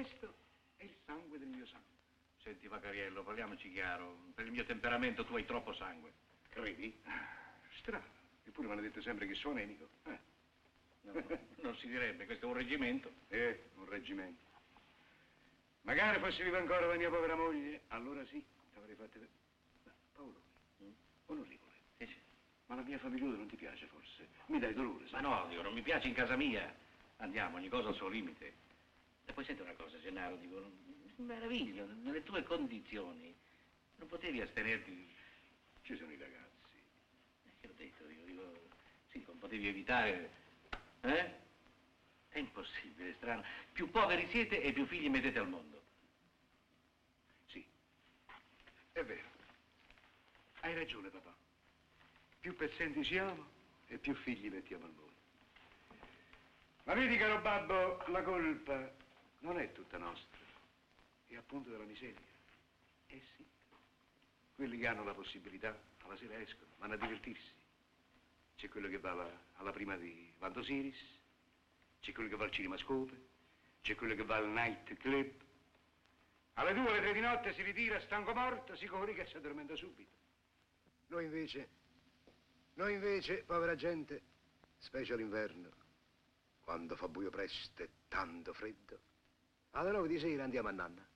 questo è il sangue del mio sangue. Senti, Vacariello, parliamoci chiaro. Per il mio temperamento tu hai troppo sangue. Credi? Strano. Eppure mi hanno detto sempre che sono enico. Eh. No, no, non si direbbe, questo è un reggimento. Eh, un reggimento. Magari fossi viva ancora la mia povera moglie, allora sì, ti avrei fatto... Ma, Paolo, Mm? onorevole, Sì, sì. ma la mia famigliutra non ti piace forse? Mi dai dolore, Ma sai? no, dico, non mi piace in casa mia. Andiamo, ogni cosa al suo limite. E poi senti una cosa, Gennaro, dico, meraviglio, nelle tue condizioni non potevi astenerti. Ci sono i ragazzi. Eh, Che ho detto, dico, dico, sì, non potevi evitare. Eh? È impossibile, strano. Più poveri siete e più figli mettete al mondo. Sì, è vero. Hai ragione, papà. Più pezzenti siamo e più figli mettiamo al mondo. Ma vedi, caro babbo, la colpa non è tutta nostra. È appunto della miseria. Eh sì. Quelli che hanno la possibilità, alla sera escono, vanno a divertirsi. C'è quello che va alla, alla prima di Vantosiris, c'è quello che va al cinema Scope, c'è quello che va al night club. Alle due, alle tre di notte si ritira stanco morto, si corica e si addormenta subito. Noi invece, noi invece, povera gente, specie all'inverno, quando fa buio presto e tanto freddo, alle nove di sera andiamo a nanna.